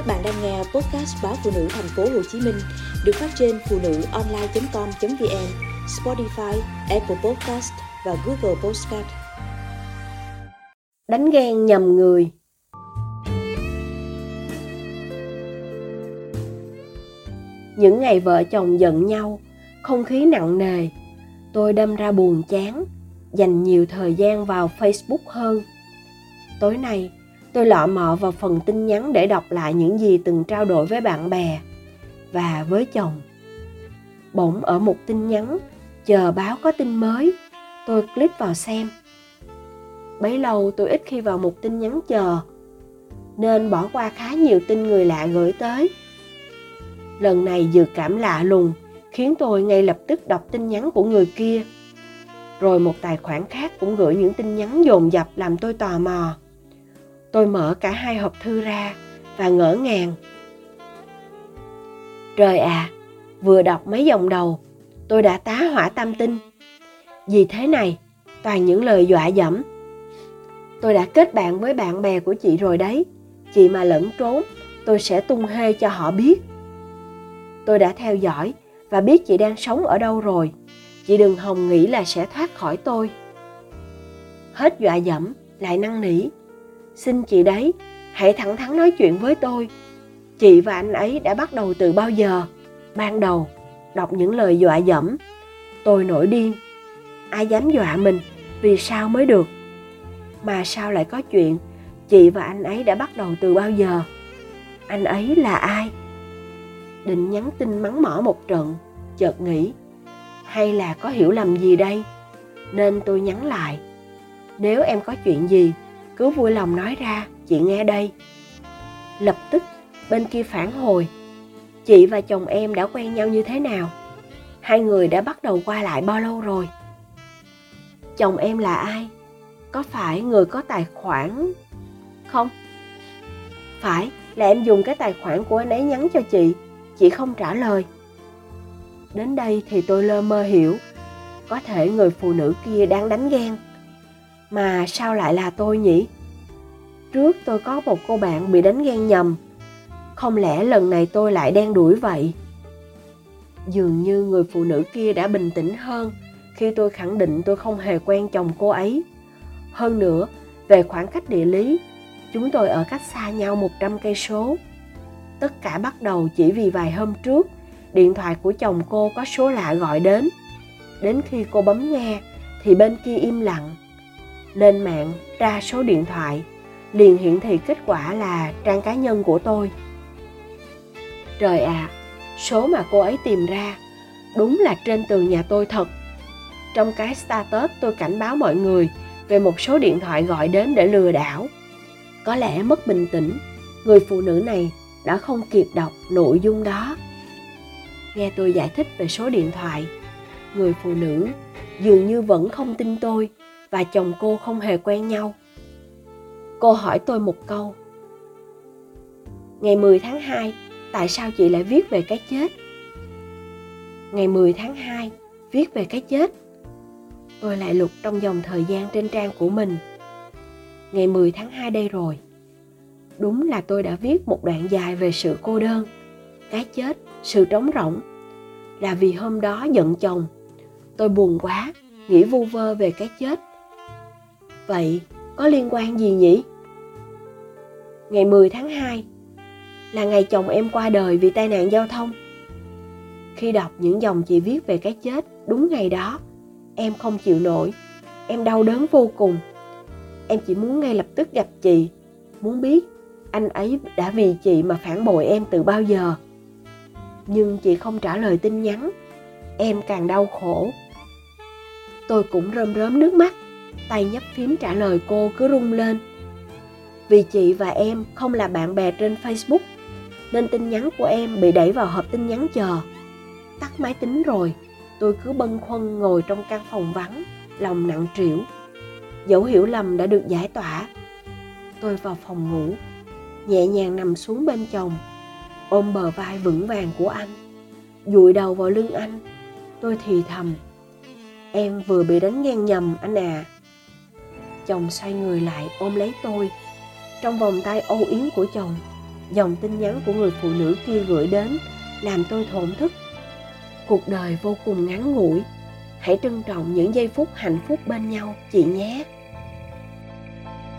Các bạn đang nghe podcast báo phụ nữ thành phố Hồ Chí Minh được phát trên phụ nữ online.com.vn, Spotify, Apple Podcast và Google Podcast. Đánh ghen nhầm người Những ngày vợ chồng giận nhau, không khí nặng nề, tôi đâm ra buồn chán, dành nhiều thời gian vào Facebook hơn. Tối nay, tôi lọ mọ vào phần tin nhắn để đọc lại những gì từng trao đổi với bạn bè và với chồng. Bỗng ở một tin nhắn, chờ báo có tin mới, tôi click vào xem. Bấy lâu tôi ít khi vào một tin nhắn chờ, nên bỏ qua khá nhiều tin người lạ gửi tới. Lần này dự cảm lạ lùng khiến tôi ngay lập tức đọc tin nhắn của người kia. Rồi một tài khoản khác cũng gửi những tin nhắn dồn dập làm tôi tò mò tôi mở cả hai hộp thư ra và ngỡ ngàng. Trời à vừa đọc mấy dòng đầu, tôi đã tá hỏa tâm tinh vì thế này, toàn những lời dọa dẫm. Tôi đã kết bạn với bạn bè của chị rồi đấy. Chị mà lẫn trốn, tôi sẽ tung hê cho họ biết. Tôi đã theo dõi và biết chị đang sống ở đâu rồi. Chị đừng hòng nghĩ là sẽ thoát khỏi tôi. Hết dọa dẫm, lại năn nỉ xin chị đấy, hãy thẳng thắn nói chuyện với tôi. Chị và anh ấy đã bắt đầu từ bao giờ? Ban đầu, đọc những lời dọa dẫm. Tôi nổi điên. Ai dám dọa mình? Vì sao mới được? Mà sao lại có chuyện chị và anh ấy đã bắt đầu từ bao giờ? Anh ấy là ai? Định nhắn tin mắng mỏ một trận, chợt nghĩ, hay là có hiểu lầm gì đây? Nên tôi nhắn lại, nếu em có chuyện gì cứ vui lòng nói ra, chị nghe đây. Lập tức, bên kia phản hồi, chị và chồng em đã quen nhau như thế nào? Hai người đã bắt đầu qua lại bao lâu rồi? Chồng em là ai? Có phải người có tài khoản không? Phải, là em dùng cái tài khoản của anh ấy nhắn cho chị chị không trả lời. Đến đây thì tôi lơ mơ hiểu, có thể người phụ nữ kia đang đánh ghen mà sao lại là tôi nhỉ? Trước tôi có một cô bạn bị đánh ghen nhầm. Không lẽ lần này tôi lại đen đuổi vậy? Dường như người phụ nữ kia đã bình tĩnh hơn khi tôi khẳng định tôi không hề quen chồng cô ấy. Hơn nữa, về khoảng cách địa lý, chúng tôi ở cách xa nhau 100 cây số. Tất cả bắt đầu chỉ vì vài hôm trước, điện thoại của chồng cô có số lạ gọi đến. Đến khi cô bấm nghe thì bên kia im lặng lên mạng tra số điện thoại. Liền hiển thị kết quả là trang cá nhân của tôi. Trời ạ à, số mà cô ấy tìm ra đúng là trên tường nhà tôi thật. Trong cái status tôi cảnh báo mọi người về một số điện thoại gọi đến để lừa đảo. Có lẽ mất bình tĩnh người phụ nữ này đã không kịp đọc nội dung đó. Nghe tôi giải thích về số điện thoại người phụ nữ dường như vẫn không tin tôi và chồng cô không hề quen nhau. Cô hỏi tôi một câu. Ngày 10 tháng 2, tại sao chị lại viết về cái chết? Ngày 10 tháng 2, viết về cái chết. Tôi lại lục trong dòng thời gian trên trang của mình. Ngày 10 tháng 2 đây rồi. Đúng là tôi đã viết một đoạn dài về sự cô đơn, cái chết, sự trống rỗng. Là vì hôm đó giận chồng, tôi buồn quá, nghĩ vu vơ về cái chết Vậy có liên quan gì nhỉ? Ngày 10 tháng 2 là ngày chồng em qua đời vì tai nạn giao thông. Khi đọc những dòng chị viết về cái chết đúng ngày đó, em không chịu nổi, em đau đớn vô cùng. Em chỉ muốn ngay lập tức gặp chị, muốn biết anh ấy đã vì chị mà phản bội em từ bao giờ. Nhưng chị không trả lời tin nhắn, em càng đau khổ. Tôi cũng rơm rớm nước mắt tay nhấp phím trả lời cô cứ rung lên. Vì chị và em không là bạn bè trên Facebook, nên tin nhắn của em bị đẩy vào hộp tin nhắn chờ. Tắt máy tính rồi, tôi cứ bâng khuâng ngồi trong căn phòng vắng, lòng nặng trĩu. Dẫu hiểu lầm đã được giải tỏa. Tôi vào phòng ngủ, nhẹ nhàng nằm xuống bên chồng, ôm bờ vai vững vàng của anh, dụi đầu vào lưng anh. Tôi thì thầm, em vừa bị đánh ghen nhầm anh à chồng xoay người lại ôm lấy tôi. Trong vòng tay âu yếm của chồng, dòng tin nhắn của người phụ nữ kia gửi đến làm tôi thổn thức. Cuộc đời vô cùng ngắn ngủi. Hãy trân trọng những giây phút hạnh phúc bên nhau, chị nhé.